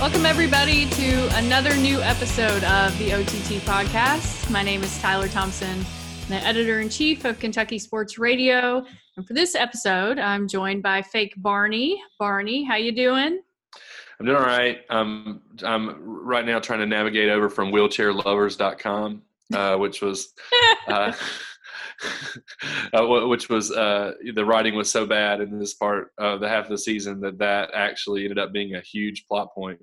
Welcome, everybody, to another new episode of the OTT podcast. My name is Tyler Thompson, I'm the editor in chief of Kentucky Sports Radio. And for this episode, I'm joined by fake Barney. Barney, how you doing? I'm doing all right. I'm I'm right now trying to navigate over from wheelchairlovers.com, uh, which was uh, uh, which was uh, the writing was so bad in this part of the half of the season that that actually ended up being a huge plot point.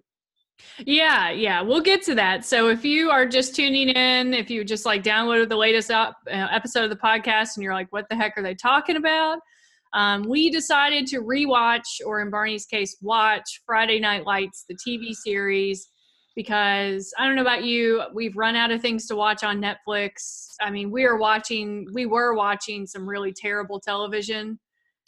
Yeah, yeah, we'll get to that. So if you are just tuning in, if you just like downloaded the latest uh, episode of the podcast and you're like, what the heck are they talking about? Um, we decided to rewatch, or in Barney's case, watch Friday Night Lights, the TV series, because I don't know about you, we've run out of things to watch on Netflix. I mean, we are watching, we were watching some really terrible television.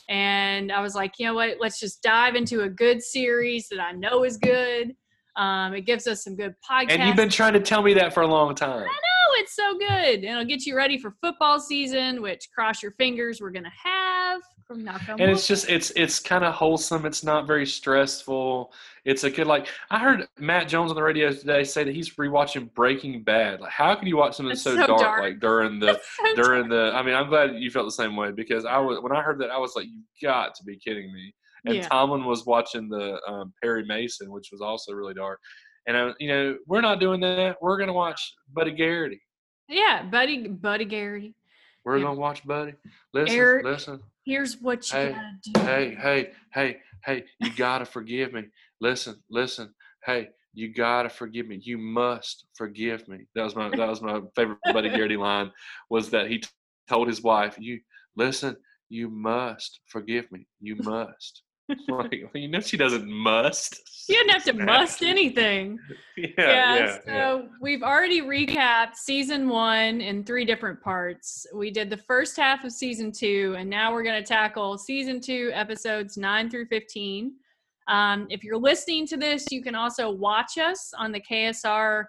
And I was like, you know what? Let's just dive into a good series that I know is good um, it gives us some good podcasts. And you've been trying to tell me that for a long time. I know it's so good, and it'll get you ready for football season, which cross your fingers we're gonna have. and it's just it's it's kind of wholesome. It's not very stressful. It's a good like I heard Matt Jones on the radio today say that he's rewatching Breaking Bad. Like how can you watch something so, so dark, dark, like during the so during dark. the I mean I'm glad you felt the same way because I was when I heard that I was like you've got to be kidding me and yeah. Tomlin was watching the um, Perry Mason, which was also really dark. And uh, you know, we're not doing that. We're gonna watch Buddy Garrity. Yeah, Buddy Buddy Garrity. We're yeah. gonna watch Buddy. Listen, Eric, listen. Here's what you hey, gotta do. Hey, hey, hey, hey! You gotta forgive me. Listen, listen. Hey, you gotta forgive me. You must forgive me. That was my that was my favorite Buddy Garrity line. Was that he told his wife, "You listen. You must forgive me. You must." like, you know, she doesn't must. You didn't have to must anything. yeah, yeah, yeah, So yeah. we've already recapped season one in three different parts. We did the first half of season two, and now we're going to tackle season two, episodes nine through 15. Um, if you're listening to this, you can also watch us on the KSR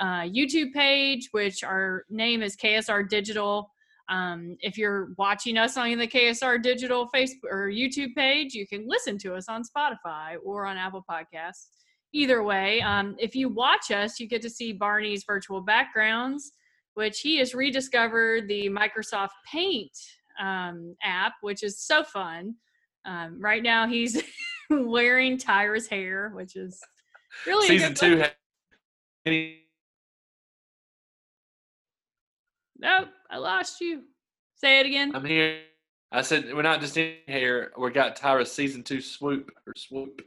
uh, YouTube page, which our name is KSR Digital. Um, if you're watching us on the KSR Digital Facebook or YouTube page, you can listen to us on Spotify or on Apple Podcasts. Either way, um, if you watch us, you get to see Barney's virtual backgrounds, which he has rediscovered the Microsoft Paint um, app, which is so fun. Um, right now, he's wearing Tyra's hair, which is really season two. Nope, I lost you. Say it again. I'm here. I said we're not just in here. We got Tyra's season two swoop or swoop.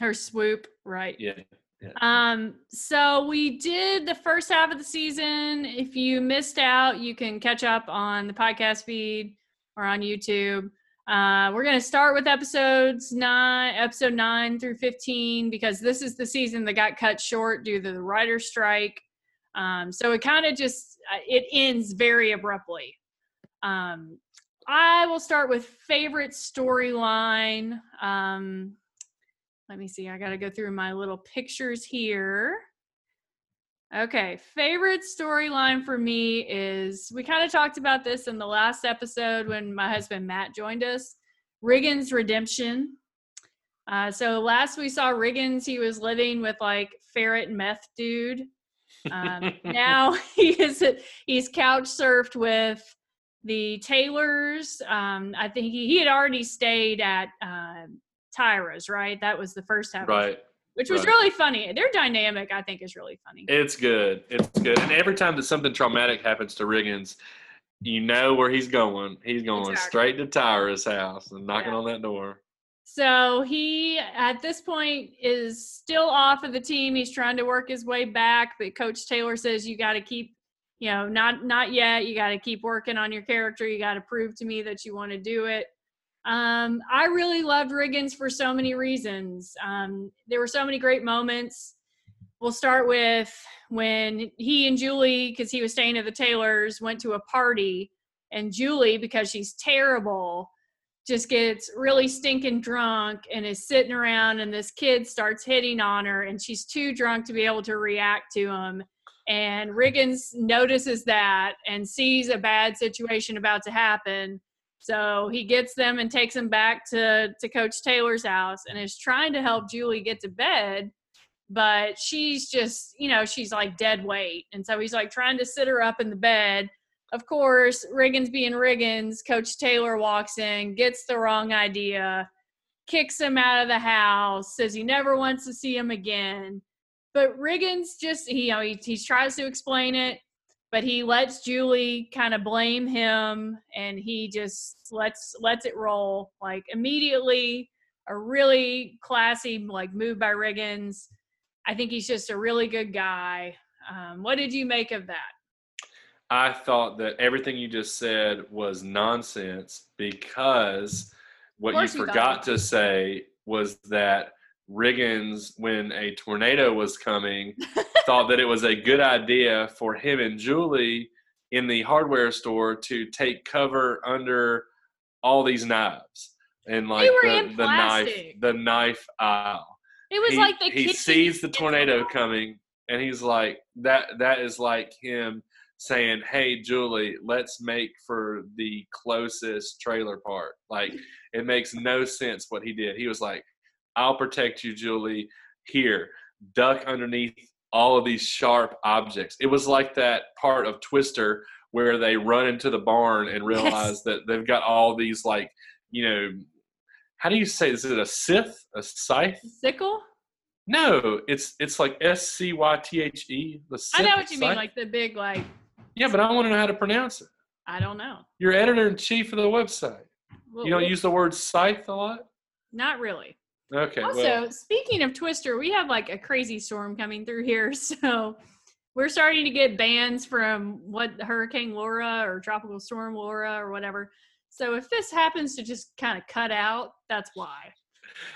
Her swoop, right? Yeah. Yeah. Um, so we did the first half of the season. If you missed out, you can catch up on the podcast feed or on YouTube. Uh, we're going to start with episodes nine, episode nine through 15, because this is the season that got cut short due to the writer's strike. Um, so it kind of just uh, it ends very abruptly. Um, I will start with favorite storyline. Um, let me see. I got to go through my little pictures here. Okay, favorite storyline for me is we kind of talked about this in the last episode when my husband Matt joined us. Riggins' redemption. Uh, so last we saw Riggins, he was living with like ferret meth dude um, now he is he's couch surfed with the Taylors. Um, I think he, he had already stayed at uh, Tyra's, right? That was the first time. Right. Which was right. really funny. Their dynamic, I think, is really funny. It's good. It's good. And every time that something traumatic happens to Riggins, you know where he's going. He's going exactly. straight to Tyra's house and knocking yeah. on that door. So he, at this point, is still off of the team. He's trying to work his way back, but Coach Taylor says you got to keep, you know, not not yet. You got to keep working on your character. You got to prove to me that you want to do it. Um, I really loved Riggins for so many reasons. Um, there were so many great moments. We'll start with when he and Julie, because he was staying at the Taylors, went to a party, and Julie, because she's terrible just gets really stinking drunk and is sitting around and this kid starts hitting on her and she's too drunk to be able to react to him and riggins notices that and sees a bad situation about to happen so he gets them and takes them back to, to coach taylor's house and is trying to help julie get to bed but she's just, you know, she's like dead weight. And so he's like trying to sit her up in the bed. Of course, Riggins being Riggins, Coach Taylor walks in, gets the wrong idea, kicks him out of the house, says he never wants to see him again. But Riggins just, he, you know, he, he tries to explain it, but he lets Julie kind of blame him and he just lets lets it roll. Like immediately, a really classy like move by Riggins I think he's just a really good guy. Um, what did you make of that? I thought that everything you just said was nonsense because what you forgot to say was that Riggins, when a tornado was coming, thought that it was a good idea for him and Julie in the hardware store to take cover under all these knives and like the, the knife the knife aisle. It was he, like the he sees the tornado coming, and he's like that. That is like him saying, "Hey, Julie, let's make for the closest trailer park." Like it makes no sense what he did. He was like, "I'll protect you, Julie. Here, duck underneath all of these sharp objects." It was like that part of Twister where they run into the barn and realize yes. that they've got all these like you know how do you say? Is it a scythe? A scythe? Sickle? No, it's it's like S C Y T H E. The I know what you mean, like the big like. Yeah, but I want to know how to pronounce it. I don't know. You're editor in chief of the website. Well, you don't use the word scythe a lot. Not really. Okay. Also, well. speaking of Twister, we have like a crazy storm coming through here, so we're starting to get bans from what Hurricane Laura or Tropical Storm Laura or whatever. So if this happens to just kind of cut out, that's why.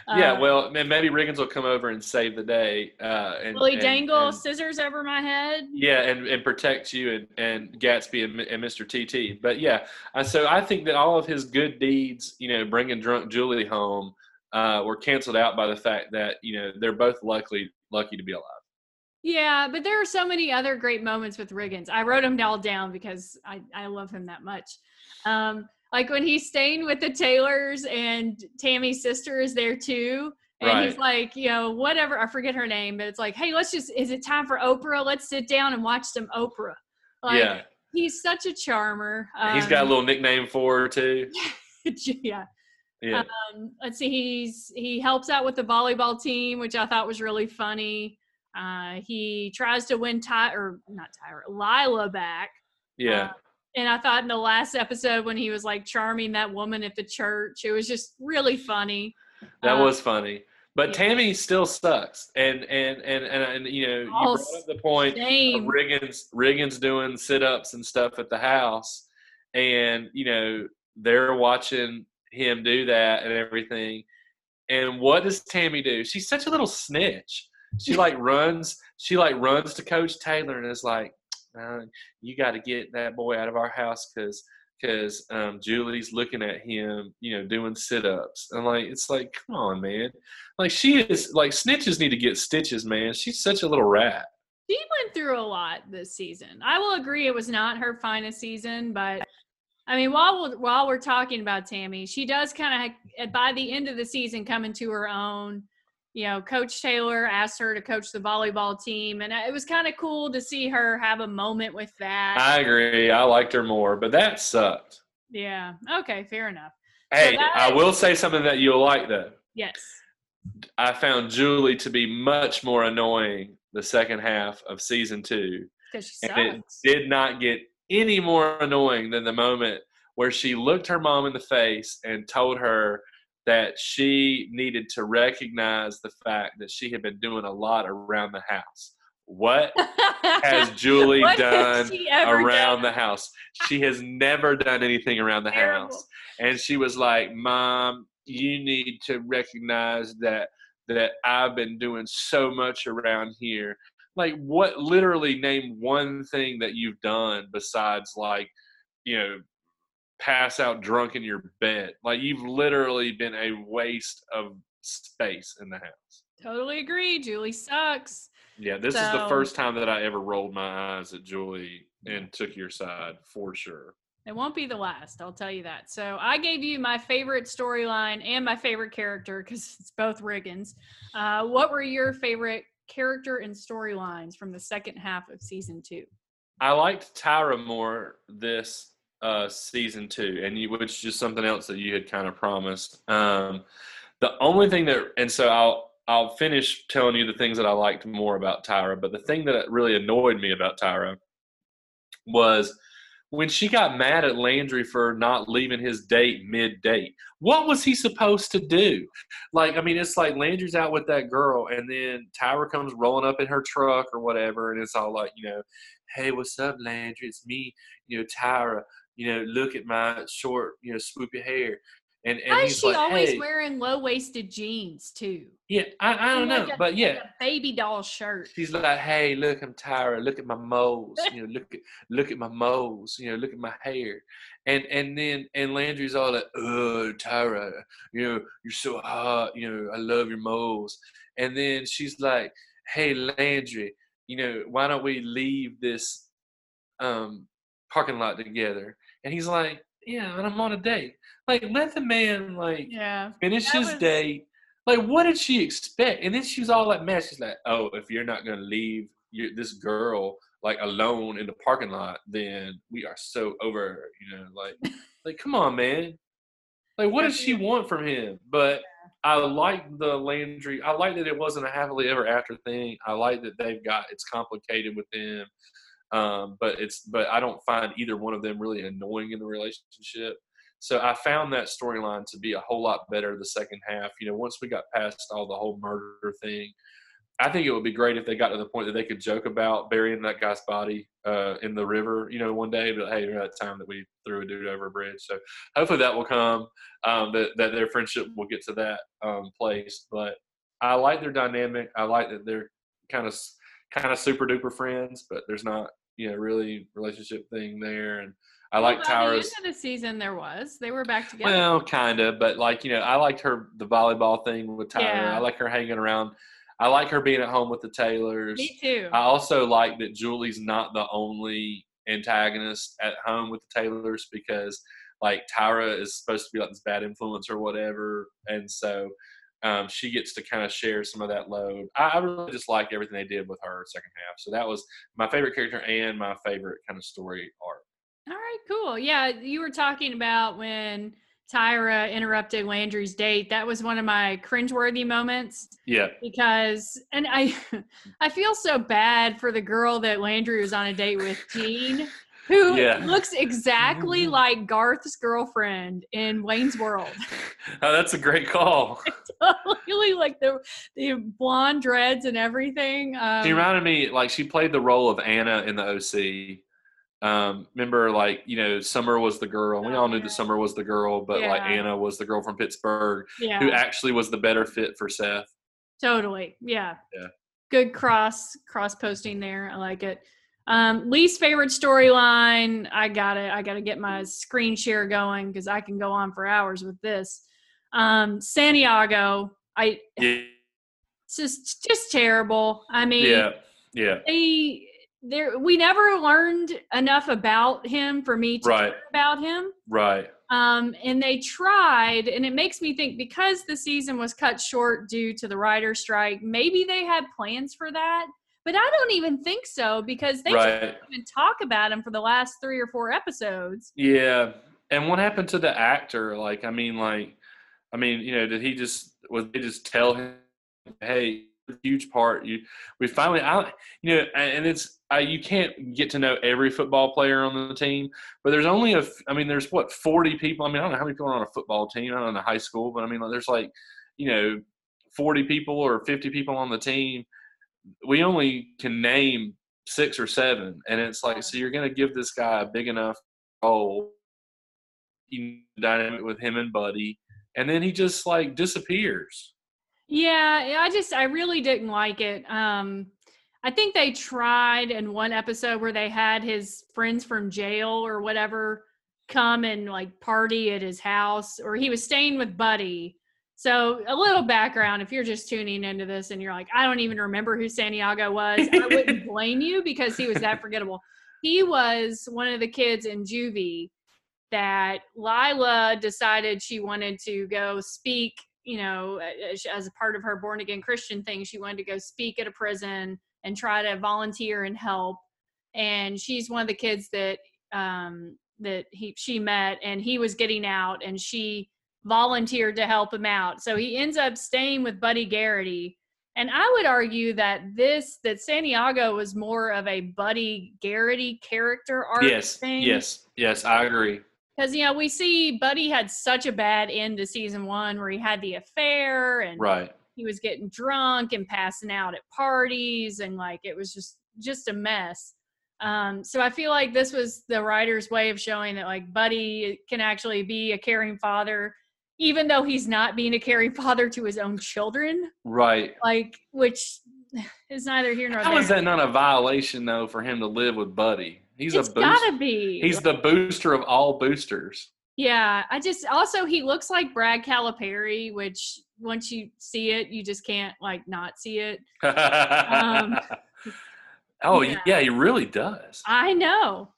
Yeah, uh, well, maybe Riggins will come over and save the day. Uh, and, will he and, dangle and, scissors over my head? Yeah, and, and protect you and, and Gatsby and, and Mr. TT. But yeah, uh, so I think that all of his good deeds, you know, bringing drunk Julie home, uh, were canceled out by the fact that you know they're both lucky lucky to be alive. Yeah, but there are so many other great moments with Riggins. I wrote them all down because I, I love him that much. Um, like when he's staying with the Taylors and Tammy's sister is there too. And right. he's like, you know, whatever, I forget her name, but it's like, hey, let's just, is it time for Oprah? Let's sit down and watch some Oprah. Like, yeah. He's such a charmer. Um, he's got a um, little nickname for her too. yeah. Yeah. Um, let's see. He's he helps out with the volleyball team, which I thought was really funny. Uh, he tries to win Ty or not Tyra, Lila back. Yeah. Uh, and I thought in the last episode when he was like charming that woman at the church, it was just really funny. That um, was funny. But yeah. Tammy still sucks, and and and and, and you know you brought up the point shame. of Riggins Riggins doing sit ups and stuff at the house, and you know they're watching him do that and everything. And what does Tammy do? She's such a little snitch. She like runs. She like runs to Coach Taylor and is like, you got to get that boy out of our house because because um, Julie's looking at him, you know, doing sit ups. And like, it's like, come on, man. Like, she is like, snitches need to get stitches, man. She's such a little rat. She went through a lot this season. I will agree it was not her finest season, but I mean, while we're, while we're talking about Tammy, she does kind of, by the end of the season, come into her own you know, Coach Taylor asked her to coach the volleyball team, and uh, it was kind of cool to see her have a moment with that. I agree. I liked her more, but that sucked. Yeah. Okay. Fair enough. Hey, so that, I will say something that you'll like though. Yes. I found Julie to be much more annoying the second half of season two. Because she sucks. And it did not get any more annoying than the moment where she looked her mom in the face and told her that she needed to recognize the fact that she had been doing a lot around the house. What has Julie what done around done? the house? She has never done anything around the Terrible. house. And she was like, Mom, you need to recognize that that I've been doing so much around here. Like what literally name one thing that you've done besides like, you know, pass out drunk in your bed. Like you've literally been a waste of space in the house. Totally agree. Julie sucks. Yeah, this so, is the first time that I ever rolled my eyes at Julie and took your side for sure. It won't be the last, I'll tell you that. So I gave you my favorite storyline and my favorite character because it's both Riggins. Uh, what were your favorite character and storylines from the second half of season two? I liked Tyra more this uh, season two, and you, which is just something else that you had kind of promised. Um, the only thing that, and so I'll I'll finish telling you the things that I liked more about Tyra. But the thing that really annoyed me about Tyra was when she got mad at Landry for not leaving his date mid date. What was he supposed to do? Like, I mean, it's like Landry's out with that girl, and then Tyra comes rolling up in her truck or whatever, and it's all like, you know, hey, what's up, Landry? It's me, you know, Tyra. You know, look at my short, you know, swoopy hair. And, and Why is she like, always hey. wearing low waisted jeans too? Yeah, I, I don't Like know, a- but yeah, like a baby doll shirt. She's like, "Hey, look, I'm Tyra. Look at my moles. You know, look at look at my moles. You know, look at my hair." And and then and Landry's all like, "Oh, Tyra, you know, you're so hot. You know, I love your moles." And then she's like, "Hey, Landry, you know, why don't we leave this um parking lot together?" And he's like, "Yeah, and I'm on a date. Like, let the man like Yeah. finish That his was- date. Like, what did she expect? And then she was all like mad. She's like, "Oh, if you're not gonna leave your, this girl like alone in the parking lot, then we are so over." her," You know, like, like, come on, man. Like, what does she want from him? But I like the Landry. I like that it wasn't a happily ever after thing. I like that they've got it's complicated with them. Um, but it's but I don't find either one of them really annoying in the relationship. So I found that storyline to be a whole lot better the second half. You know, once we got past all the whole murder thing, I think it would be great if they got to the point that they could joke about burying that guy's body uh, in the river. You know, one day, but hey, remember that time that we threw a dude over a bridge. So hopefully that will come. Um, that that their friendship will get to that um, place. But I like their dynamic. I like that they're kind of kind of super duper friends, but there's not you know really relationship thing there. And I like Well, by the end of the season, there was. They were back together. Well, kind of, but like you know, I liked her the volleyball thing with Tyra. Yeah. I like her hanging around. I like her being at home with the Taylors. Me too. I also like that Julie's not the only antagonist at home with the Taylors because like Tyra is supposed to be like this bad influence or whatever, and so um, she gets to kind of share some of that load. I, I really just like everything they did with her second half. So that was my favorite character and my favorite kind of story arc. All right, cool. Yeah, you were talking about when Tyra interrupted Landry's date. That was one of my cringeworthy moments Yeah, because, and I, I feel so bad for the girl that Landry was on a date with, Jean, who Yeah. looks exactly like Garth's girlfriend in Wayne's World. oh, that's a great call. totally like the the blonde dreads and everything. Um, She reminded me like she played the role of Anna in the OC. Um, remember, like you know, Summer was the girl. We all knew that Summer was the girl, but like Anna was the girl from Pittsburgh, yeah, who actually was the better fit for Seth. Totally. Yeah. Yeah. Good cross cross posting there. I like it. Um, least favorite storyline. I gotta I gotta get my screen share going because I can go on for hours with this. Um, Santiago. I Yeah, it's just just terrible. I mean, yeah, yeah. they there we never learned enough about him for me to Right, about him. right. Um, and they tried, and it makes me think because the season was cut short due to the writer strike, maybe they had plans for that. But I don't even think so because they Right. didn't even talk about him for the last three or four episodes. Yeah. And what happened to the actor? Like, I mean, like, I mean, you know, did he just was they just tell him, hey, huge part you we finally I you know and it's I, you can't get to know every football player on the team but there's only a, I mean there's what 40 people I mean I don't know how many people are on a football team I don't know high school but I mean like, there's like you know 40 people or 50 people on the team we only can name six or seven and it's like so you're going to give this guy a big enough role you know, dynamic with him and buddy and then he just like disappears Yeah, I just I really didn't like it. Um, I think they tried in one episode where they had his friends from jail or whatever come and like party at his house, or he was staying with Buddy. So a little background, if you're just tuning into this and you're like, I don't even remember who Santiago was, I wouldn't blame you because he was that forgettable. He was one of the kids in juvie that Lila decided she wanted to go speak you know, as a part of her born again Christian thing, she wanted to go speak at a prison and try to volunteer and help. And she's one of the kids that um, that he she met, and he was getting out, and she volunteered to help him out. So he ends up staying with Buddy Garrity. And I would argue that this that Santiago was more of a Buddy Garrity character arc. Yes, thing. yes, yes, I agree. Because you know we see Buddy had such a bad end to season one where he had the affair and right. he was getting drunk and passing out at parties and like it was just just a mess. Um, so I feel like this was the writer's way of showing that like Buddy can actually be a caring father, even though he's not being a caring father to his own children. Right. Like, which is neither here nor How there. is that not a violation though for him to live with Buddy? He's it's a booster. gotta be. He's the booster of all boosters. Yeah, I just also he looks like Brad Calipari, which once you see it, you just can't like not see it. Um, oh yeah. yeah, he really does. I know.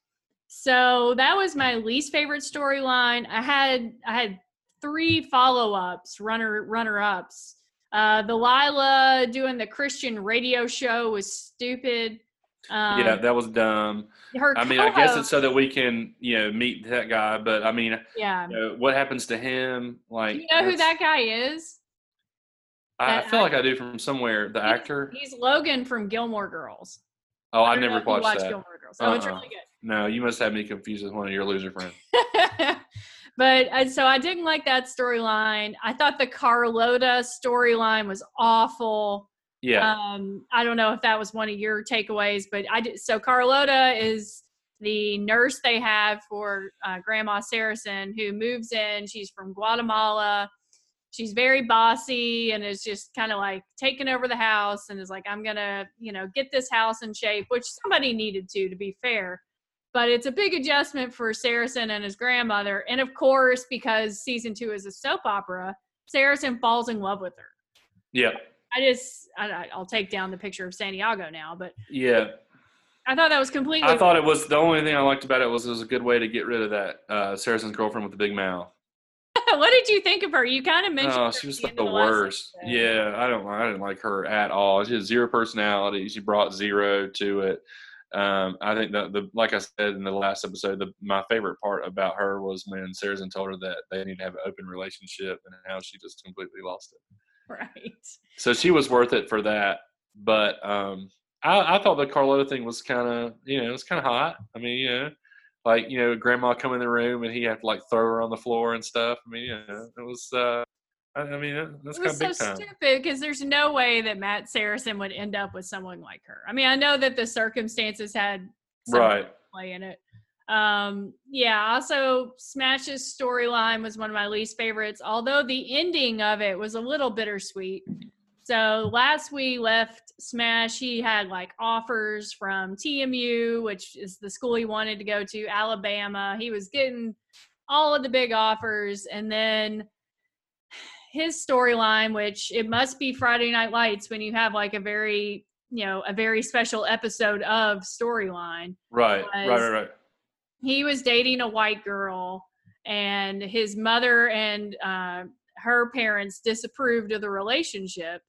So that was my least favorite storyline. I had I had three follow ups, runner runner ups. Uh, the Lila doing the Christian radio show was stupid. Um, yeah, that was dumb. I mean, I guess it's so that we can, you know, meet that guy. But I mean, yeah. you know, what happens to him? Like, Do you know who that guy is? I, I that feel like? I do from somewhere. The He's- actor. He's Logan from Gilmore Girls. Oh, I don't never watched watch that. Gilmore Girls. Oh, it's Uh-uh. really good. No, you must have me confused with one of your loser friends. but uh, so I didn't like that storyline. I thought the Carlota storyline was awful. Yeah. Um, I don't know if that was one of your takeaways, but I did. So Carlota is the nurse they have for uh, Grandma Saracen, who moves in. She's from Guatemala. She's very bossy and is just kind of like taking over the house and is like, I'm gonna, you know, get this house in shape, which somebody needed to, to be fair. But it's a big adjustment for Saracen and his grandmother. And of course, because season two is a soap opera, Saracen falls in love with her. yeah. I just I, I'll take down the picture of Santiago now, but Yeah. I thought that was completely. I thought it was the only thing I liked about it was it was a good way to get rid of that uh, Saracen's girlfriend with the big mouth. what did you think of her? You kind of mentioned. Oh, she was the the, last worst. episode. Yeah, I don't. I didn't like her at all. She had zero personality. She brought zero to it. Um, I think that the like I said in the last episode, the, my favorite part about her was when Saracen told her that they need to have an open relationship and how she just completely lost it. Right. So she was worth it for that. But um, I, I thought the Carlota thing was kind of, you know, it was kind of hot. I mean, you know, like you know, grandma come in the room and he had to like throw her on the floor and stuff. I mean, you know, it was. Uh, I, mean, it- that's It kind was so time. stupid because there's no way that Matt Saracen would end up with someone like her. I mean, I know that the circumstances had some Right. play in it. Um, yeah, also Smash's storyline was one of my least favorites, although the ending of it was a little bittersweet. So last we left Smash, he had like offers from TMU, which is the school he wanted to go to, Alabama. He was getting all of the big offers, and then his storyline, which it must be Friday Night Lights when you have like a very, you know, a very special episode of storyline Right. Right. Right. Right. he was dating a white girl and his mother and uh, her parents disapproved of the relationship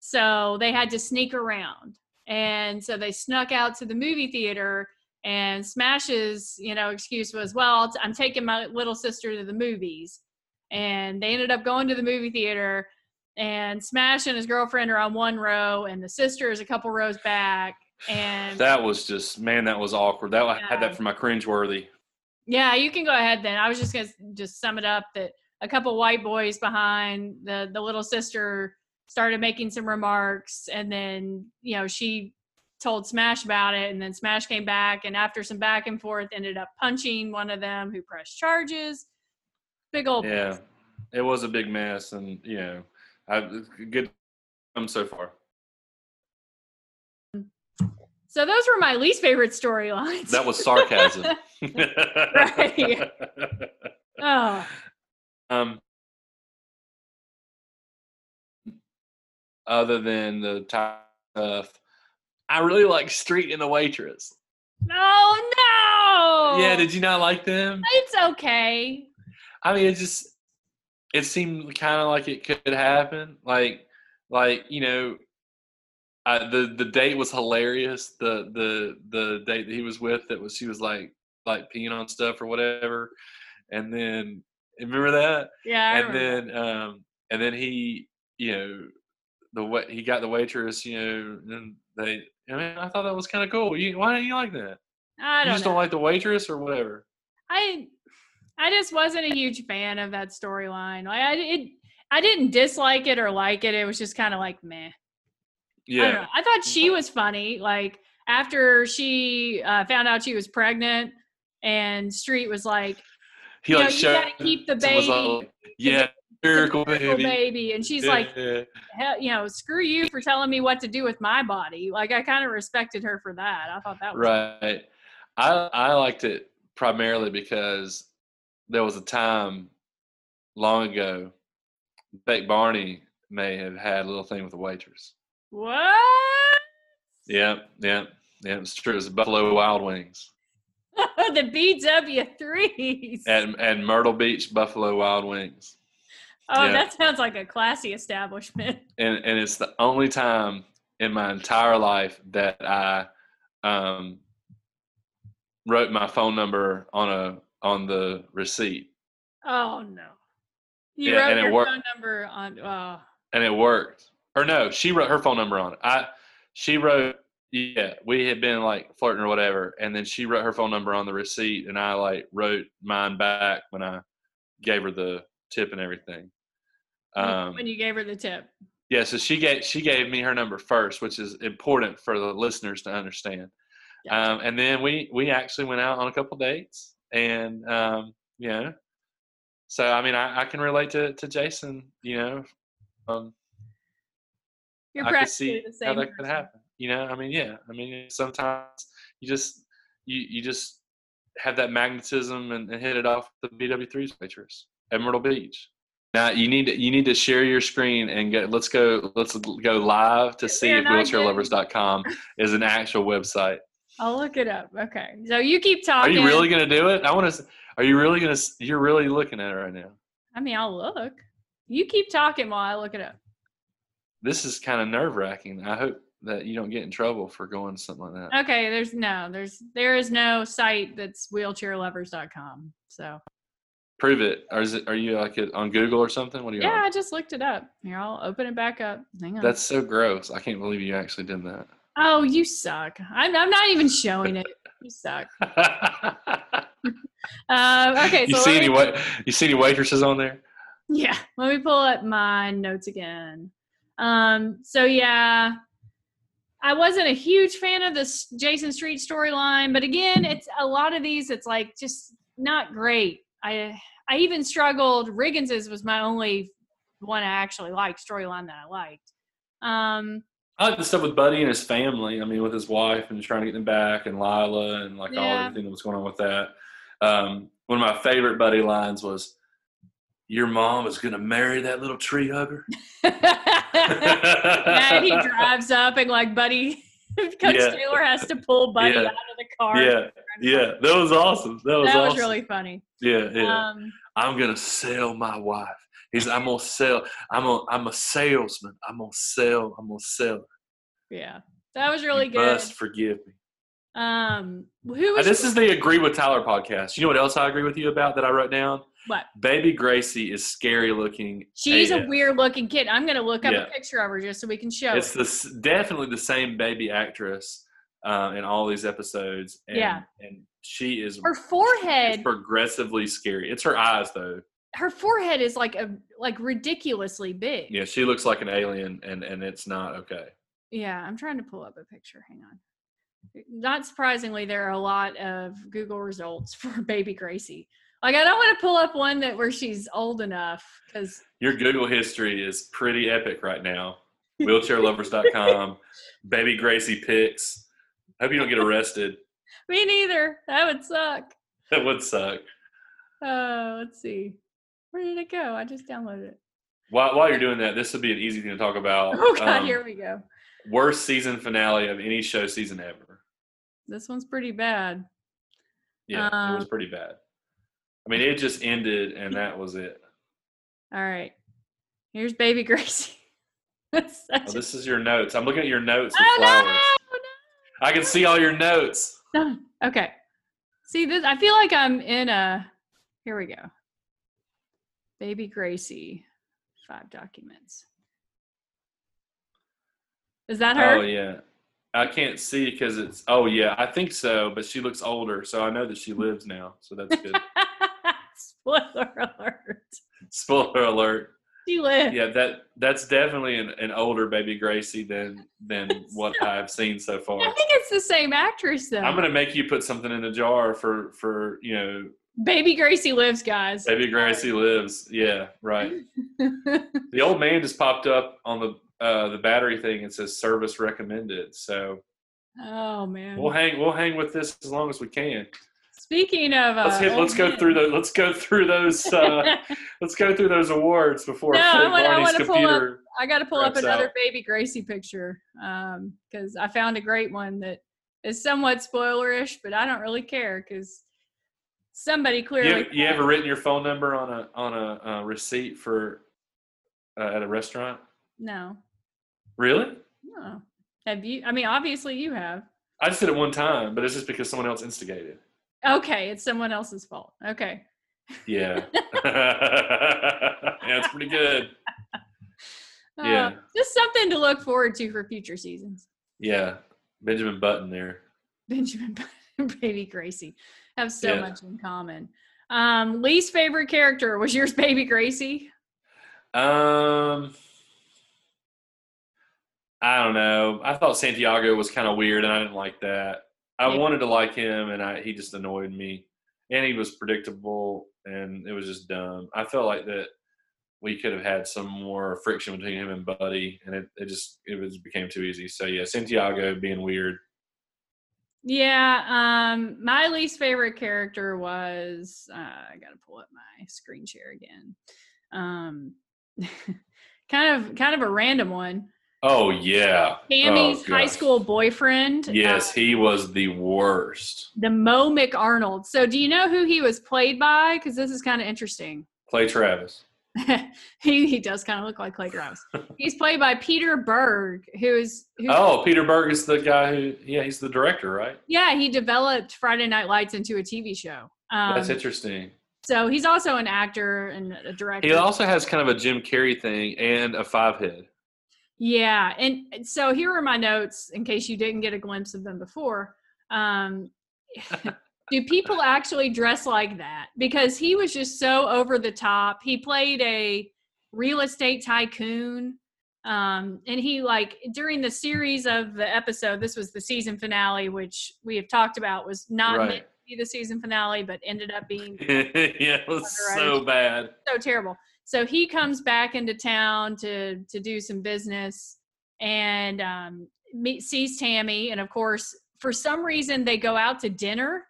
so they had to sneak around and so they snuck out to the movie theater and smash's you know excuse was well i'm taking my little sister to the movies and they ended up going to the movie theater and smash and his girlfriend are on one row and the sister is a couple rows back and That was just man. That was awkward. That I had that for my cringeworthy. Yeah, you can go ahead then. I was just gonna just sum it up that a couple white boys behind the the little sister started making some remarks, and then you know she told Smash about it, and then Smash came back, and after some back and forth, ended up punching one of them who pressed charges. Big old Yeah, it was a big mess, and you know, I good um so far. So those were my least favorite storylines. That was sarcasm. Right. oh, Um, other than the stuff, I really like Street and the Waitress. no, no. Yeah, did you not like them? It's okay. I mean, it just it seemed kind of like it could happen. Like, like you know, uh, the the date was hilarious. The the the date that he was with that was she was like like peeing on stuff or whatever, and then remember that? Yeah. and then um and then he you know the way he got the waitress you know and they I mean I thought that was kind of cool. You, why don't you like that? I don't you just know. don't like the waitress or whatever. I I just wasn't a huge fan of that storyline. Like I it I didn't dislike it or like it. It was just kind of like meh. I, Yeah, I thought she was funny. Like after she uh, found out she was pregnant, and Street was like, he you know, you gotta keep the it was all, baby. yeah, miracle "Miracle baby. baby," and she's Yeah, like, yeah. hell, you know, screw you for telling me what to do with my body. Like I kind of respected her for that. I thought that was right. I I liked it primarily because there was a time long ago, Beck Barney may have had a little thing with a waitress. what? Yep, yep, yep. It's true. It was Buffalo Wild Wings the BW threes. And at Myrtle Beach Buffalo Wild Wings, Oh, yeah. that sounds like a classy establishment. and and it's the only time in my entire life that I um, wrote my phone number on a on the receipt, Oh no. You Yeah, wrote and it your worked. phone number on oh and it worked. Or no, she wrote her phone number on it. I she wrote yeah, we had been like flirting or whatever, and then she wrote her phone number on the receipt, and I like wrote mine back when I gave her the tip and everything. Um, when you gave her the tip. yeah, so she gave she gave me her number first, which is important for the listeners to understand. Um, and then we we actually went out on a couple dates, and um, you know, so I mean, I, I can relate to to Jason. You know, um, You're I could practically see the same. how that could happen. You know, I mean, yeah, I mean, sometimes you just you you just have that magnetism and, and hit it off the BW3's waitress at Myrtle Beach. Now you need to you need to share your screen and get let's go let's go live to see if wheelchairlovers.com is an actual website. I'll look it up. Okay. So you keep talking. Are you really going to do it? I want to. Are you really going to? You're really looking at it right now. I mean, I'll look. You keep talking while I look it up. This is kind of nerve wracking. I hope that you don't get in trouble for going something like that. Okay, there's no, there's there is no site that's wheelchairlovers.com. So Prove it. Or is it? Are you like it on Google or something? What do you? yeah, on? I just looked it up. Here, I'll open it back up. Hang on. That's so gross. I can't believe you actually did that. Oh, you suck. I'm I'm not even showing it. You suck. Uh, okay, you so see any wait? You see any waitresses on there? Yeah, let me pull up my notes again. Um, so yeah, I wasn't a huge fan of this Jason Street storyline, but again, it's a lot of these. It's like just not great. I I even struggled. Riggins's was my only one I actually liked storyline that I liked. Um, I like the stuff with Buddy and his family. I mean, with his wife and trying to get them back, and Lila, and like all Yeah. everything that was going on with that. Um, one of my favorite Buddy lines was, "Your mom is going to marry that little tree hugger." yeah, and he drives up and like Buddy, Coach Yeah. Taylor has to pull Buddy Yeah. out of the car. Yeah, yeah, that was awesome. That was that was really funny. yeah, yeah. Um, I'm gonna sell my wife. He's, I'm gonna sell. I'm a, I'm a salesman. I'm gonna sell. I'm gonna sell. yeah, that was really You good. Must forgive me. Um, who this is the Agree with Tyler podcast. You know what else I agree with you about that I wrote down? what? Baby Gracie is scary looking. She's a weird looking kid. I'm gonna look up Yeah. a picture of her just so we can show. It's it. the definitely the same baby actress uh, in all these episodes. And, Yeah. and she is Her forehead. progressively scary. It's her eyes though. Her forehead is like a like ridiculously big. Yeah, she looks like an alien, and and it's not okay. Yeah, I'm trying to pull up a picture. Hang on. Not surprisingly, there are a lot of Google results for baby Gracie. Like I don't want to pull up one that where she's old enough because Your Google history is pretty epic right now. Wheelchairlovers.com, baby Gracie pics. Hope you don't get arrested. me neither. That would suck. That would suck. Uh, let's see. Where did it go? I just downloaded it. While, while you're doing that, this would be an easy thing to talk about. Oh god, Um, here we go. worst season finale of any show season ever. This one's pretty bad. Yeah, it was Um, pretty bad. I mean, it just ended, and that was it. All right. Here's baby Gracie. oh, this is your notes. I'm looking at your notes with oh, flowers. No, no. I can see all your notes. Okay. See this I feel like I'm in a here we go. Baby Gracie. Five documents. Is that her? Oh yeah. I can't see because it's oh yeah, I think so, but she looks older, so I know that she lives now. So that's good. Spoiler alert. Spoiler alert. She lives. Yeah, that that's definitely an, an older baby Gracie than than what I've seen so far. I think it's the same actress though. I'm gonna make you put something in the jar for for you know Baby Gracie lives, guys. Baby Gracie lives. Yeah, right. the old man just popped up on the uh, the battery thing and says service recommended. So, oh man, we'll hang we'll hang with this as long as we can. Speaking of, uh, let's hit, let's go through the let's go through those uh, let's go through those awards before no, I want, I want to pull up. I got to pull up another out. baby Gracie picture because um, I found a great one that is somewhat spoilerish, but I don't really care because somebody clearly. You, you ever written your phone number on a on a, receipt for uh, at a restaurant? No. Really? No. Have you? I mean, obviously you have. I just did it one time, but it's just because someone else instigated. Okay, it's someone else's fault. Okay. Yeah. yeah, it's pretty good. Uh, yeah. Just something to look forward to for future seasons. Yeah. Benjamin Button there. Benjamin Button, baby Gracie have so yeah. much in common. Um, least favorite character was yours, baby Gracie. Um, I don't know. I thought Santiago was kind of weird, and I didn't like that. I yeah. wanted to like him, and I, he just annoyed me. And he was predictable, and it was just dumb. I felt like that we could have had some more friction between him and Buddy, and it, it just it was became too easy. So yeah, Santiago being weird. Yeah, um, my least favorite character was uh, I got to pull up my screen share again. Um, kind of kind of a random one. Oh yeah. Tammy's oh, high school boyfriend. Yes, uh, he was the worst. The Moe McArnold. So do you know who he was played by? Because this is kind of interesting. Clay Travis. he, he does kind of look like Clay Travis. he's played by Peter Berg, who's, who's oh Peter Berg is the guy who yeah he's the director right? Yeah, he developed Friday Night Lights into a TV show. Um, That's interesting. So he's also an actor and a director. He also has kind of a Jim Carrey thing and a five head. Yeah, and so here are my notes in case you didn't get a glimpse of them before. Um, do people actually dress like that? Because he was just so over the top. He played a real estate tycoon. Um, and he like during the series of the episode, this was the season finale, which we have talked about was not right. meant to be the season finale, but ended up being yeah, it was so bad. So terrible. So he comes back into town to to do some business and um, meet, sees Tammy, and of course, for some reason, they go out to dinner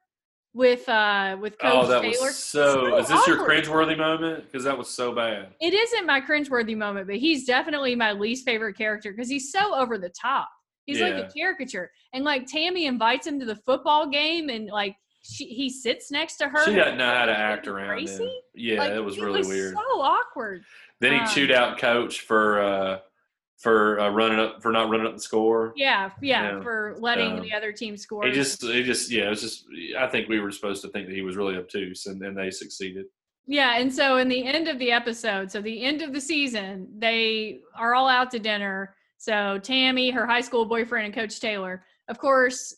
with uh with Coach oh, that Taylor. Was so, so is this awkward. your cringeworthy moment? Because that was so bad. It isn't my cringeworthy moment, but he's definitely my least favorite character because he's so over the top. He's yeah. like a caricature, and like Tammy invites him to the football game, and like she, he sits next to her. She doesn't know how to act around him. Yeah, like, it was really was weird. So awkward. Then he um, chewed out coach for uh for uh, running up for not running up the score. Yeah, yeah, for letting the other team score. He just he just yeah, it was just I think we were supposed to think that he was really obtuse and then they succeeded. Yeah, and so in the end of the episode, so the end of the season, they are all out to dinner. So Tammy, her high school boyfriend, and Coach Taylor. Of course,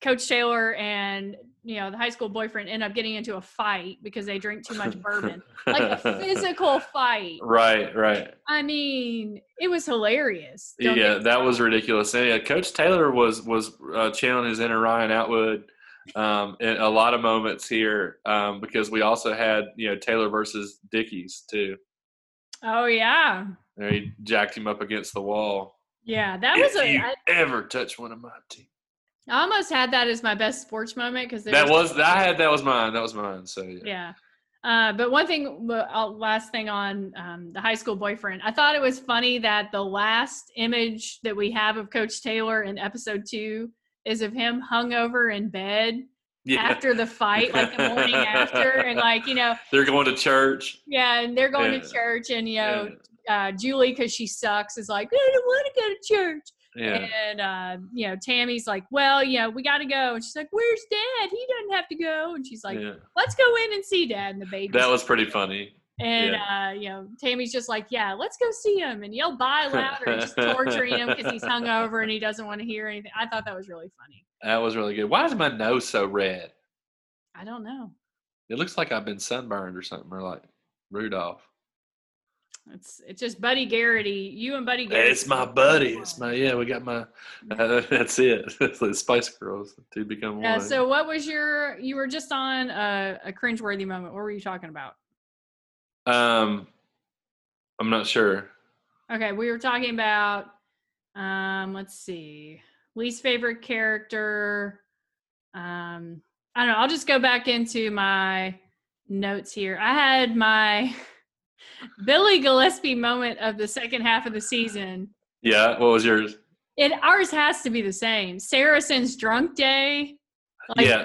Coach Taylor and you know the high school boyfriend end up getting into a fight because they drink too much bourbon. Like a physical fight. Right right. I mean it was hilarious yeah that was ridiculous. And yeah coach taylor was was uh, channeling his inner ryan atwood um, in a lot of moments here um, because we also had you know taylor versus dickies too. Oh yeah. And he jacked him up against the wall. Yeah that was if a you I, ever touch one of my teeth I almost had that as my best sports moment because that was I had that was mine. That was mine. So yeah. Yeah. Uh, but one thing, last thing on um, the high school boyfriend, I thought it was funny that the last image that we have of Coach Taylor in episode two is of him hungover in bed yeah. after the fight, like the morning after, and like you know they're going to church. Yeah, and they're going yeah. to church, and you know uh, Julie, because she sucks, is like I don't want to go to church. Yeah. And uh, you know, Tammy's like, well, you know, we got to go, and she's like, "Where's Dad? He doesn't have to go." And she's like, yeah. "Let's go in and see Dad." And the baby. That was pretty funny. And yeah. uh, you know, Tammy's just like, "Yeah, let's go see him," and yell "Bye" louder, just torturing him because he's hungover and he doesn't want to hear anything. I thought that was really funny. That was really good. Why is my nose so red? I don't know. It looks like I've been sunburned or something, or like Rudolph. It's it's just Buddy Garrity. You and Buddy Garrity. It's my buddy. It's my yeah. We got my. Uh, that's it. It's the Spice Girls. to become yeah, one. So what was your? You were just on a, a cringeworthy moment. What were you talking about? Um, I'm not sure. Okay, we were talking about. Um, let's see. Least favorite character. Um, I don't know. I'll just go back into my notes here. I had my Billy Gillispie moment of the second half of the season. Yeah, what was yours? It ours has to be the same. Saracen's drunk day. Like, yeah.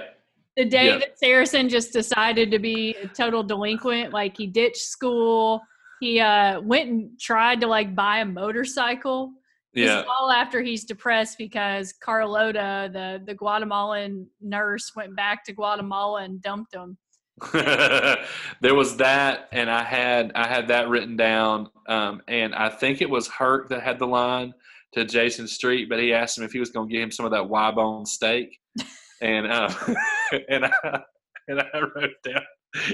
The day yeah. that Saracen just decided to be a total delinquent, like he ditched school. He uh, went and tried to like buy a motorcycle. Yeah. all after he's depressed because Carlotta, the the Guatemalan nurse, went back to Guatemala and dumped him. there was that, and I had I had that written down, um, and I think it was Herc that had the line to Jason Street, but he asked him if he was going to get him some of that Y bone steak, and uh, and I and I wrote down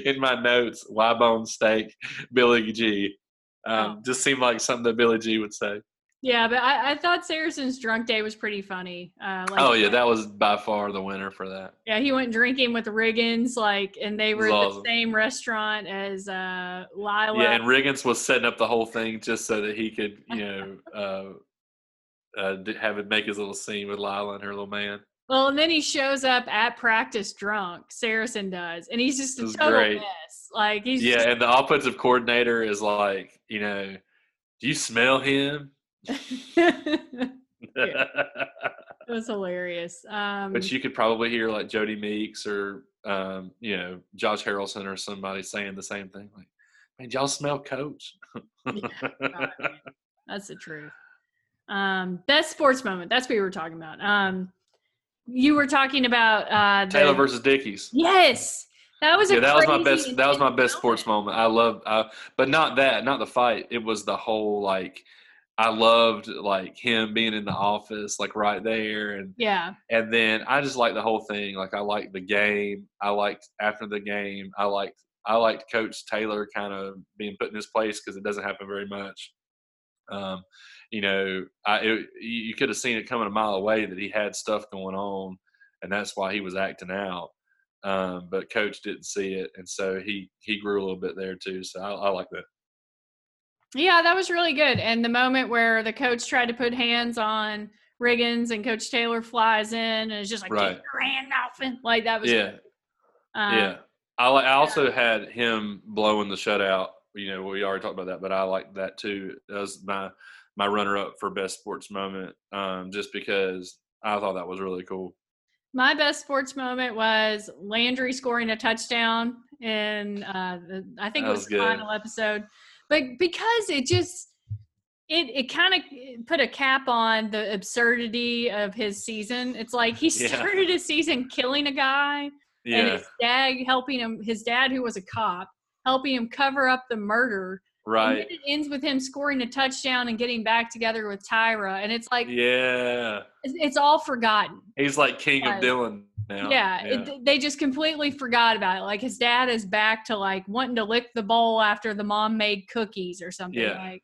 in my notes Y bone steak, Billy G. Um, oh. Just seemed like something that Billy G would say. Yeah, but I, I thought Saracen's drunk day was pretty funny. Uh, like, oh yeah, that was by far the winner for that. Yeah, he went drinking with Riggins, like, and they were at awesome. the same restaurant as uh, Lila. Yeah, and Riggins was setting up the whole thing just so that he could, you know, uh, uh, have it make his little scene with Lila and her little man. Well, and then he shows up at practice drunk. Saracen does, and he's just a total great. mess. Like he's yeah, just, and the offensive coordinator is like, you know, do you smell him? it was hilarious. Um, but you could probably hear like Jodie Meeks or um, you know Josh Harrelson or somebody saying the same thing, like, "Man, y'all smell Coach." yeah, That's the truth. Um, best sports moment. That's what we were talking about. Um, you were talking about uh, the, Taylor versus Dickies. Yes, that was yeah. that was my best. That was my best sports moment. I love, uh, but not that, not the fight. It was the whole like I loved like him being in the office, like right there, and yeah. And then I just liked the whole thing. Like I liked the game. I liked after the game. I liked I liked Coach Taylor kind of being put in his place because it doesn't happen very much. Um, you know, I it, you could have seen it coming a mile away that he had stuff going on, and that's why he was acting out. Um, but Coach didn't see it, and so he he grew a little bit there too. So I, I like that. Yeah, that was really good. And the moment where the coach tried to put hands on Riggins and Coach Taylor flies in and is just like, right. your hand off. And like that was yeah. Um, yeah. I, I also had him blowing the shutout. You know, we already talked about that, but I like that too. That was my my runner up for best sports moment, um, just because I thought that was really cool. My best sports moment was Landry scoring a touchdown in uh, the, I think that it was, was the final episode but because it just it it kind of put a cap on the absurdity of his season. It's like he started yeah. his season killing a guy, yeah. and his dad helping him. His dad, who was a cop, helping him cover up the murder. Right. it ends with him scoring a touchdown and getting back together with Tyra, and it's like, yeah, it's, it's all forgotten. He's like king of Dillon now. Yeah, yeah. It, they just completely forgot about it. Like his dad is back to like wanting to lick the bowl after the mom made cookies or something. Yeah. Like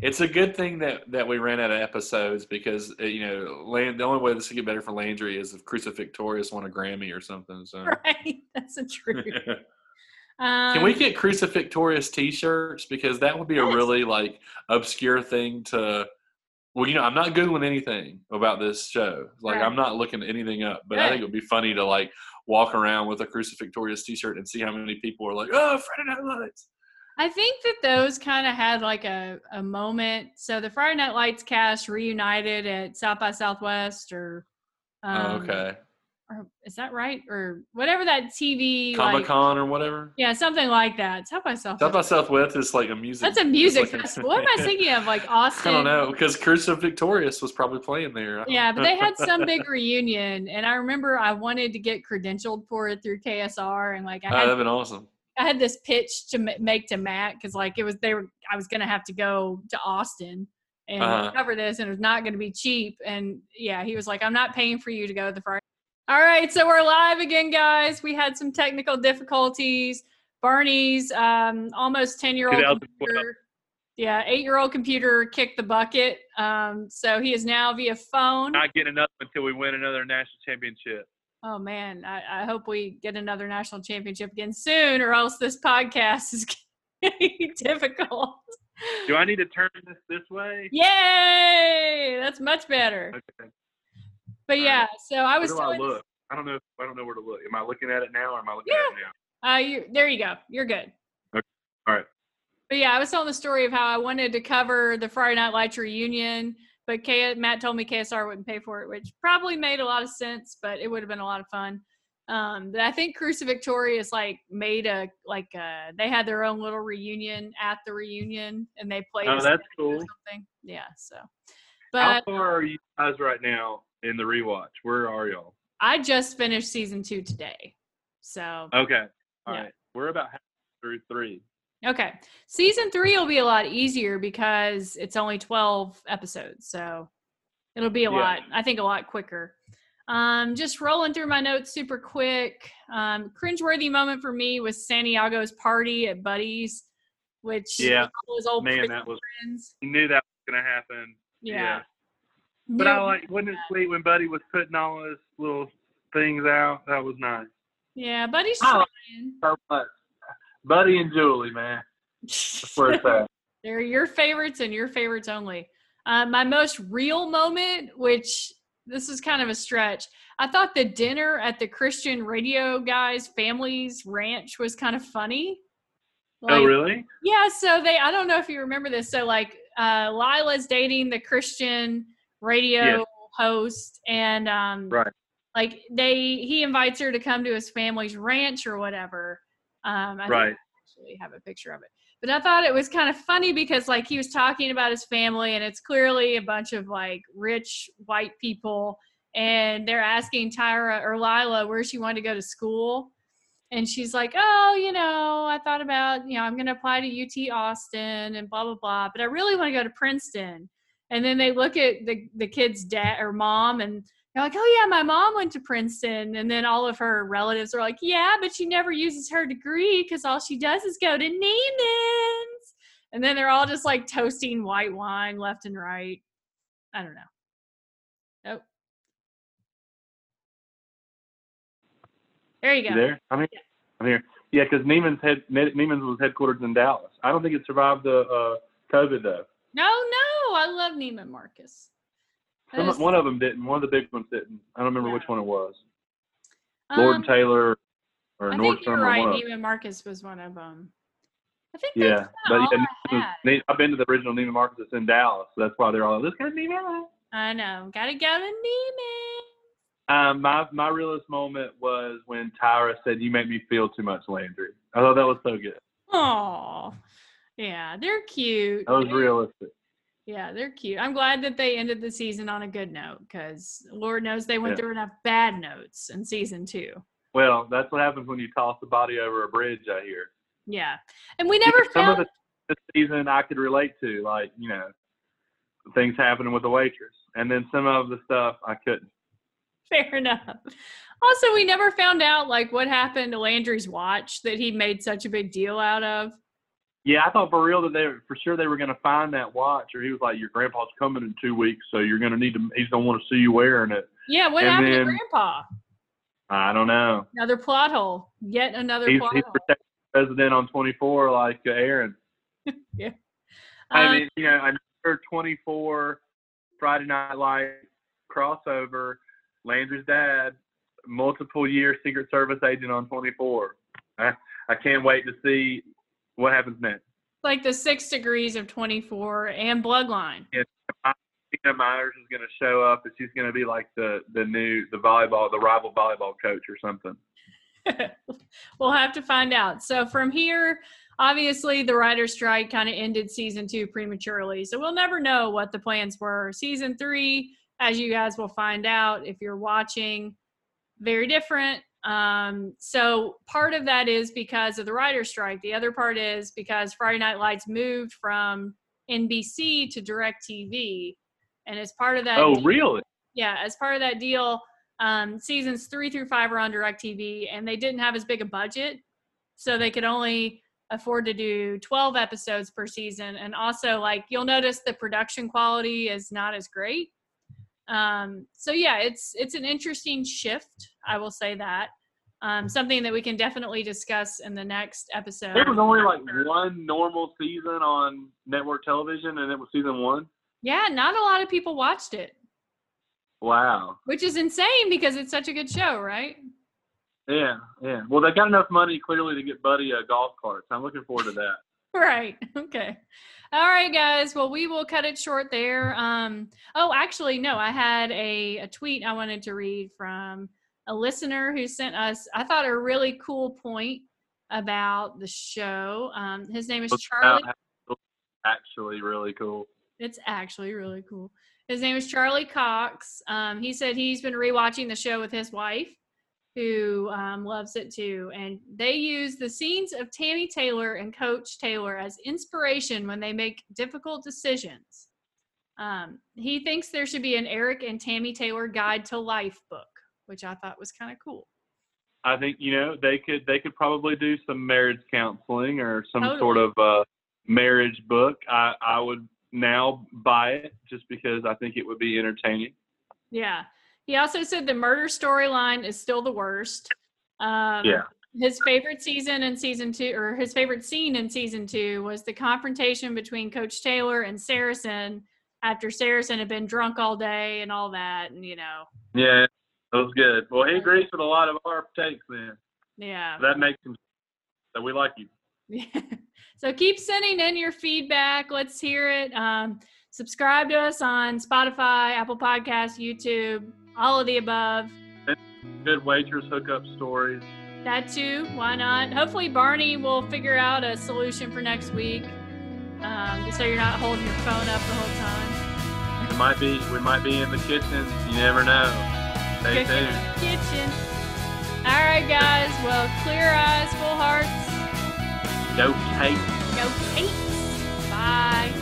it's a good thing that that we ran out of episodes because uh, you know Land, the only way this could get better for Landry is if Crucifictorious won a Grammy or something. So right, that's a truth. um, Can we get Crucifictorious T-shirts because that would be a really like obscure thing to well, you know, I'm not googling anything about this show. Like, right. I'm not looking anything up. But right. I think it would be funny to like walk around with a Crucifictorious T-shirt and see how many people are like, "Oh, Friday Night Lights." I think that those kind of had like a, a moment. So the Friday Night Lights cast reunited at South by Southwest, or oh, um, oh, okay, or is that right? Or whatever that TV Comic Con like, or whatever. Yeah, something like that. South by Southwest. South by Southwest is like a music. That's a music like festival. What am I thinking of? Like Austin. I don't know because Curse of Victorious was probably playing there. Yeah, but they had some big reunion, and I remember I wanted to get credentialed for it through KSR, and like I had. Oh, that'd been awesome. I had this pitch to make to Matt because like it was they were I was gonna have to go to Austin and uh-huh. cover this, and it was not going to be cheap. And yeah, he was like, "I'm not paying for you to go to the Friday." All right, so we're live again, guys. We had some technical difficulties. Barney's um, almost 10 year old computer, yeah, eight year old computer kicked the bucket. Um, so he is now via phone. Not getting enough until we win another national championship. Oh man, I, I, hope we get another national championship again soon, or else this podcast is getting difficult. Do I need to turn this this way? Yay! That's much better. Okay. But yeah, right. so I was. Where do I look? I don't know. I don't know where to look. Am I looking at it now, or am I looking yeah. at it now? Uh, you there. You go. You're good. Okay. All right. But yeah, I was telling the story of how I wanted to cover the Friday Night Lights reunion, but K- Matt told me KSR wouldn't pay for it, which probably made a lot of sense, but it would have been a lot of fun. Um, I think Crucifictorious like made a like uh they had their own little reunion at the reunion and they played. Oh, that's cool. Something. Yeah. So. But how far are you guys right now in the rewatch? Where are y'all? I just finished season two today. So Okay. all yeah. right. We're about through three. Okay. Season three will be a lot easier because it's only twelve episodes. So it'll be a yeah. lot, I think a lot quicker. Um, just rolling through my notes super quick. Um, cringeworthy moment for me was Santiago's party at Buddy's, which yeah, was old man, that was friends. knew that was gonna happen. Yeah, yeah. But I like, wasn't it sweet when Buddy was putting all his little things out? That was nice. Yeah, Buddy's trying. So much. Buddy and Julie, man. That's where it's at. They're your favorites and your favorites only. Uh, my most real moment, which this is kind of a stretch. I thought the dinner at the Christian radio guys' family's ranch was kind of funny. Oh, like, oh, really? Yeah. So they, I don't know if you remember this. So like, uh, Lila's dating the Christian radio yes. host and um right. like they he invites her to come to his family's ranch or whatever. Um I right. Actually have a picture of it. But i thought it was kind of funny because like he was talking about his family and it's clearly a bunch of like rich white people and they're asking tyra or lila where she wanted to go to school and she's like oh you know i thought about you know i'm going to apply to ut austin and blah blah blah but i really want to go to princeton and then they look at the the kid's dad or mom and they're like, oh yeah, my mom went to Princeton, and then all of her relatives are like, yeah, but she never uses her degree because all she does is go to Neiman's, and then they're all just like toasting white wine left and right. I don't know. Nope. There you go. You there? I'm here. Yeah. I'm here. Yeah, because Neiman's head Neiman's was headquartered in Dallas. I don't think it survived the uh, COVID though. No, no, I love Neiman Marcus. Some, one of them didn't. One of the big ones didn't. I don't remember which one it was. Lord um, Taylor or I Nordstrom. Think you're right. Neiman Marcus was one of them. I think yeah, but yeah, I've been to the original Neiman Marcus that's in Dallas, so that's why they're all let's go to Neiman. I know, gotta go to Neiman. Um, my my realest moment was when Tyra said, "You make me feel too much, Landry." I thought that was so good. Oh, yeah, they're cute. That was realistic. Yeah, they're cute. I'm glad that they ended the season on a good note because Lord knows they went yeah. through enough bad notes in season two. Well, that's what happens when you toss the body over a bridge. I hear. Yeah, and we never some found... of the season I could relate to, like you know, things happening with the waitress, and then some of the stuff I couldn't. Fair enough. Also, we never found out like what happened to Landry's watch that he made such a big deal out of. Yeah, I thought for real that they for sure they were going to find that watch, or he was like, "Your grandpa's coming in two weeks, so you're going to need to. He's going to want to see you wearing it." Yeah, what and happened then, to Grandpa? I don't know. Another plot hole. Yet another he's, plot he's hole. He's president on 24, like uh, Aaron. yeah. I um, mean, you know, another 24 Friday Night Lights crossover. Landry's dad, multiple year Secret Service agent on 24. I, I can't wait to see what happens next? Like the six degrees of 24 and Bloodline. Yeah, Tina Myers is going to show up and she's going to be like the the new the volleyball the rival volleyball coach or something. we'll have to find out. So from here, obviously the writer's strike kind of ended season two prematurely. So we'll never know what the plans were. Season three, as you guys will find out if you're watching, very different. Um, so part of that is because of the writer's strike. The other part is because Friday Night Lights moved from NBC to DirecTV. And as part of that, oh, deal, really? Yeah, as part of that deal, um, seasons three through five are on DirecTV, and they didn't have as big a budget, so they could only afford to do 12 episodes per season. And also, like you'll notice, the production quality is not as great. Um, so yeah, it's it's an interesting shift. I will say that. Um, something that we can definitely discuss in the next episode. There was only like one normal season on network television, and it was season one. Yeah, not a lot of people watched it. Wow. Which is insane because it's such a good show, right? Yeah, yeah. Well, they got enough money clearly to get Buddy a golf cart. So I'm looking forward to that. Right. Okay. All right, guys. Well, we will cut it short there. Um, oh, actually, no, I had a, a tweet I wanted to read from a listener who sent us, I thought, a really cool point about the show. Um, his name is Charlie. Actually, really cool. It's actually really cool. His name is Charlie Cox. Um, he said he's been rewatching the show with his wife, who um, loves it too. And they use the scenes of Tammy Taylor and Coach Taylor as inspiration when they make difficult decisions. Um, he thinks there should be an Eric and Tammy Taylor guide to life book, which I thought was kind of cool. I think you know they could they could probably do some marriage counseling or some totally. sort of uh, marriage book. I I would now buy it just because I think it would be entertaining. Yeah. He also said the murder storyline is still the worst. Um, yeah. His favorite season in season two, or his favorite scene in season two, was the confrontation between Coach Taylor and Saracen after Saracen had been drunk all day and all that, and you know. Yeah, that was good. Well, he agrees with a lot of our takes then. Yeah. that makes him. So we like you. Yeah. So keep sending in your feedback. Let's hear it. Um, subscribe to us on Spotify, Apple Podcasts, YouTube, all of the above. Good waitress hookup stories. That too. Why not? Hopefully, Barney will figure out a solution for next week, um, so you're not holding your phone up the whole time. It might be. We might be in the kitchen. You never know. Stay tuned. Kitchen. All right, guys. Well, clear eyes, full hearts. Go Kate. Go Kate. Bye.